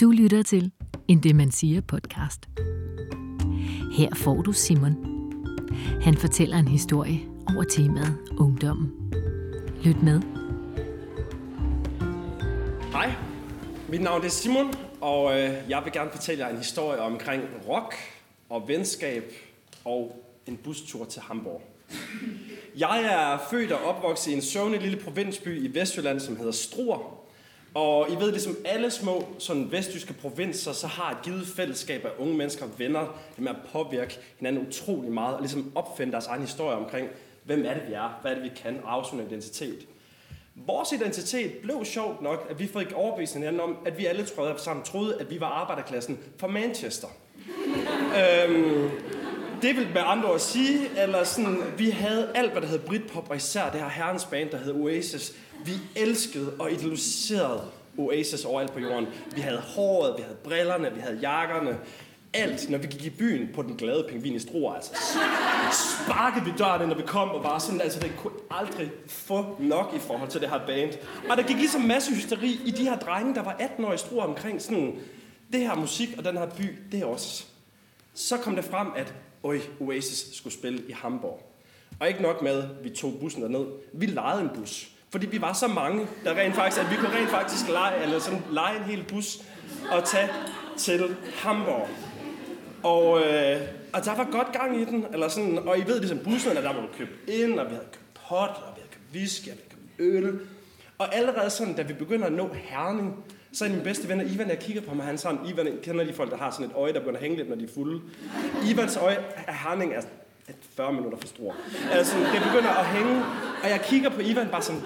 Du lytter til en Det Man Siger podcast. Her får du Simon. Han fortæller en historie over temaet ungdommen. Lyt med. Hej, mit navn er Simon, og øh, jeg vil gerne fortælle jer en historie omkring rock og venskab og en bustur til Hamburg. Jeg er født og opvokset i en søvnig lille provinsby i Vestjylland, som hedder Struer. Og I ved, ligesom alle små sådan vestjyske provinser, så har et givet fællesskab af unge mennesker og venner, det med at påvirke hinanden utrolig meget, og ligesom opfinde deres egen historie omkring, hvem er det, vi er, hvad er det, vi kan, og afsøge identitet. Vores identitet blev sjovt nok, at vi fik overbevist hinanden om, at vi alle troede, sammen troede, at vi var arbejderklassen fra Manchester. øhm, det vil med andre ord sige, eller sådan, vi havde alt, hvad der hed Britpop, og især det her herrens band, der hed Oasis. Vi elskede og idoliserede Oasis overalt på jorden. Vi havde håret, vi havde brillerne, vi havde jakkerne. Alt, når vi gik i byen på den glade pingvin i Struer, altså. Sparkede vi døren, når vi kom, og bare sådan, altså det kunne aldrig få nok i forhold til det her band. Og der gik ligesom masse hysteri i de her drenge, der var 18 år i Struer omkring sådan, det her musik og den her by, det er også så kom det frem, at Oi, Oasis skulle spille i Hamburg. Og ikke nok med, at vi tog bussen derned. Vi lejede en bus. Fordi vi var så mange, der rent faktisk, at vi kunne rent faktisk lege, eller sådan, lege en hel bus og tage til Hamburg. Og, øh, og der var godt gang i den, eller sådan, og I ved ligesom bussen, der var du købt ind, og vi havde købt pot, og vi havde købt whisky, og vi havde købt øl. Og allerede sådan, da vi begynder at nå Herning, så er min bedste ven, Ivan, jeg kigger på mig, han sådan, Ivan, kender de folk, der har sådan et øje, der begynder at hænge lidt, når de er fulde. Ivans øje af Herning er 40 minutter for stor. Altså, det begynder at hænge, og jeg kigger på Ivan bare sådan,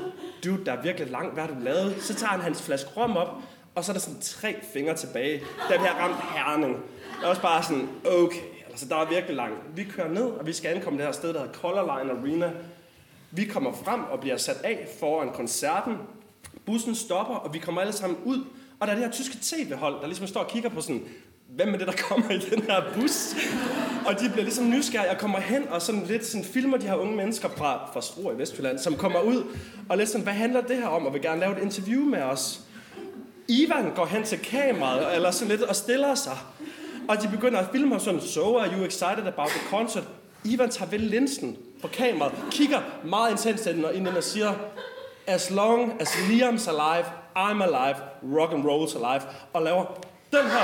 dude, der er virkelig langt, hvad har du lavet? Så tager han hans flaske rom op, og så er der sådan tre fingre tilbage, da vi har ramt Herning. Jeg er også bare sådan, okay, altså der er virkelig langt. Vi kører ned, og vi skal ankomme det her sted, der hedder Color Line Arena. Vi kommer frem og bliver sat af foran koncerten, Bussen stopper, og vi kommer alle sammen ud. Og der er det her tyske tv-hold, der ligesom står og kigger på sådan, hvem er det, der kommer i den her bus? Og de bliver ligesom nysgerrige. Jeg kommer hen og sådan lidt sådan filmer de her unge mennesker fra, fra Struer i Vestjylland, som kommer ud og lidt sådan, hvad handler det her om? Og vil gerne lave et interview med os. Ivan går hen til kameraet eller sådan lidt og stiller sig. Og de begynder at filme sådan, so are you excited about the concert? Ivan tager vel linsen på kameraet, kigger meget intenst ind og siger, As long as Liam's alive, I'm alive, rock and roll's alive, og laver den her.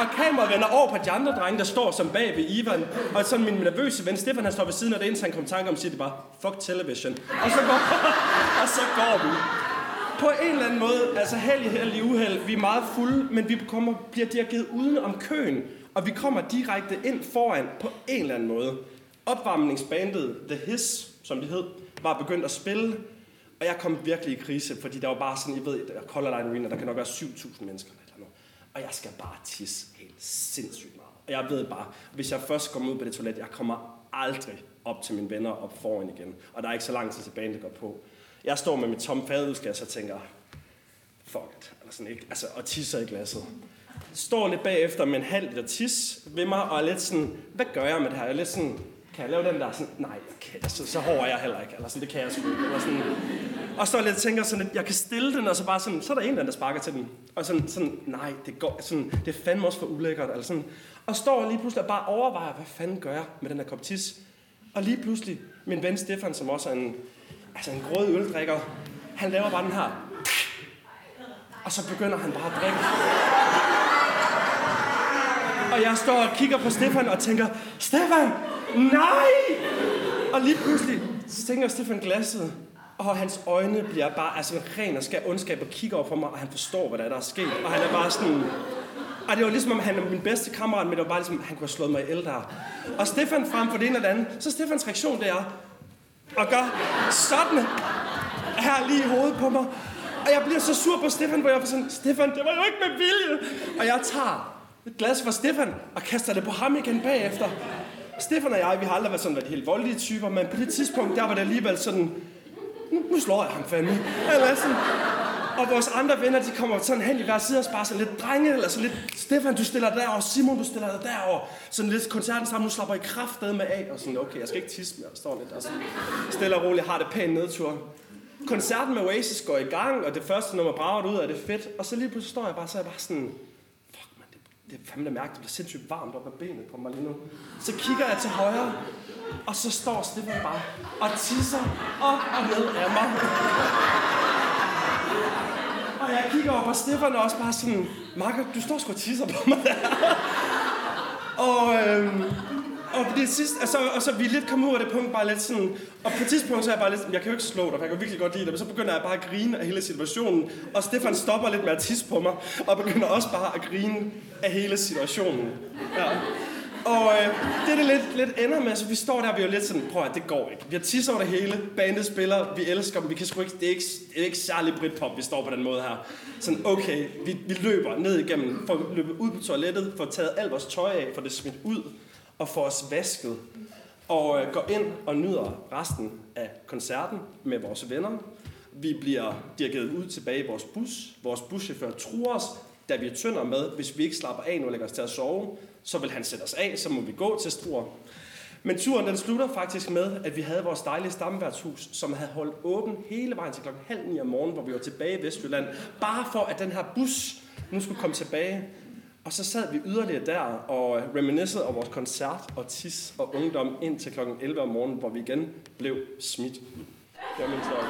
Og kameraet vender over på de andre drenge, der står som bag ved Ivan. Og sådan min nervøse ven Stefan, han står ved siden af det, indtil han kommer tanke om, siger det bare, fuck television. Og så går, og så går vi. På en eller anden måde, altså heldig, heldig uheld, vi er meget fulde, men vi kommer, bliver dirigeret uden om køen. Og vi kommer direkte ind foran på en eller anden måde. Opvarmningsbandet The Hiss, som det hed, var begyndt at spille, og jeg kom virkelig i krise, fordi der var bare sådan, I ved, der Color Line Arena, der kan nok være 7.000 mennesker eller noget. Og jeg skal bare tisse helt sindssygt meget. Og jeg ved bare, hvis jeg først kommer ud på det toilet, jeg kommer aldrig op til mine venner op foran igen. Og der er ikke så lang tid til banen, det går på. Jeg står med mit tomme fadudskab, og tænker, ah, fuck it, eller sådan ikke, altså, og tisser i glasset. Står lidt bagefter med en halv liter tis ved mig, og er lidt sådan, hvad gør jeg med det her? Jeg er lidt sådan, kan jeg lave den der? Sådan, nej, okay, så, så hård er jeg heller ikke. Eller sådan, det kan jeg sgu ikke. Eller sådan. Og så lidt tænker sådan, at jeg kan stille den, og så bare sådan, så er der en, der sparker til den. Og sådan, sådan nej, det går, sådan, det er fandme også for ulækkert. Eller sådan. Og står lige pludselig og bare overvejer, hvad fanden gør jeg med den her kop tis? Og lige pludselig, min ven Stefan, som også er en, altså en grød øldrikker, han laver bare den her. Og så begynder han bare at drikke. Og jeg står og kigger på Stefan og tænker, Stefan, nej! Og lige pludselig, så tænker Stefan glasset, og hans øjne bliver bare altså ren og skær ondskab og kigger over på mig, og han forstår, hvad der er, der er sket. Og han er bare sådan... Og det var ligesom, om han er min bedste kammerat, men det var bare ligesom, han kunne have slået mig ihjel der. Og Stefan frem for det ene eller andet, så Stefans reaktion, det er at gøre sådan her lige i hovedet på mig. Og jeg bliver så sur på Stefan, hvor jeg er sådan, Stefan, det var jo ikke med vilje. Og jeg tager glas fra Stefan og kaster det på ham igen bagefter. Stefan og jeg, vi har aldrig været sådan været helt voldelige typer, men på det tidspunkt, der var det alligevel sådan, nu, nu slår jeg ham fandme. Eller sådan. Og vores andre venner, de kommer sådan hen i hver side og bare sådan lidt drenge, eller sådan lidt, Stefan, du stiller dig derovre, Simon, du stiller dig derovre. Sådan lidt koncerten sammen, nu slapper I kraft med af, og sådan, okay, jeg skal ikke tisse mere, står lidt, og sådan stille og roligt, har det pænt nedtur. koncerten med Oasis går i gang, og det første nummer brager ud, og det er fedt. Og så lige pludselig står jeg bare, så er jeg bare sådan, det, er fandme mærkeligt, det bliver sindssygt varmt op ad benet på mig lige nu. Så kigger jeg til højre, og så står Stefan bare og tisser op og ned af mig. Og jeg kigger op, og Stefan er også bare sådan, Marker, du står sgu og tisser på mig der. og, øhm, og det sidste, altså, og så vi lidt kommet ud af det punkt, bare lidt sådan, og på et tidspunkt så er jeg bare lidt jeg kan jo ikke slå dig, for jeg kan virkelig godt lide dig, men så begynder jeg bare at grine af hele situationen, og Stefan stopper lidt med at tisse på mig, og begynder også bare at grine af hele situationen. Ja. Og øh, det, det lidt, lidt ender med, så vi står der, vi er lidt sådan, prøv at det går ikke. Vi har tisset over det hele, bandet spiller, vi elsker dem, vi kan sgu ikke, det er ikke, det er ikke særlig Britpop, vi står på den måde her. Sådan, okay, vi, vi løber ned igennem, får løbet ud på toilettet, får taget alt vores tøj af, får det smidt ud, og får os vasket. Og øh, går ind og nyder resten af koncerten med vores venner. Vi bliver dirigeret ud tilbage i vores bus. Vores buschauffør truer os, da vi er tynder med, hvis vi ikke slapper af nu og lægger os til at sove, så vil han sætte os af, så må vi gå til Struer. Men turen den slutter faktisk med, at vi havde vores dejlige stammeværtshus, som havde holdt åben hele vejen til klokken halv ni om morgenen, hvor vi var tilbage i Vestjylland, bare for at den her bus nu skulle komme tilbage. Og så sad vi yderligere der og reminiscede over vores koncert og tis og ungdom ind til klokken 11 om morgenen, hvor vi igen blev smidt. Det var min historie.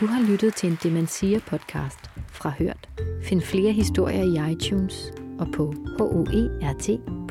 Du har lyttet til en Demensia podcast fra Hørt. Find flere historier i iTunes og på hoert.dk.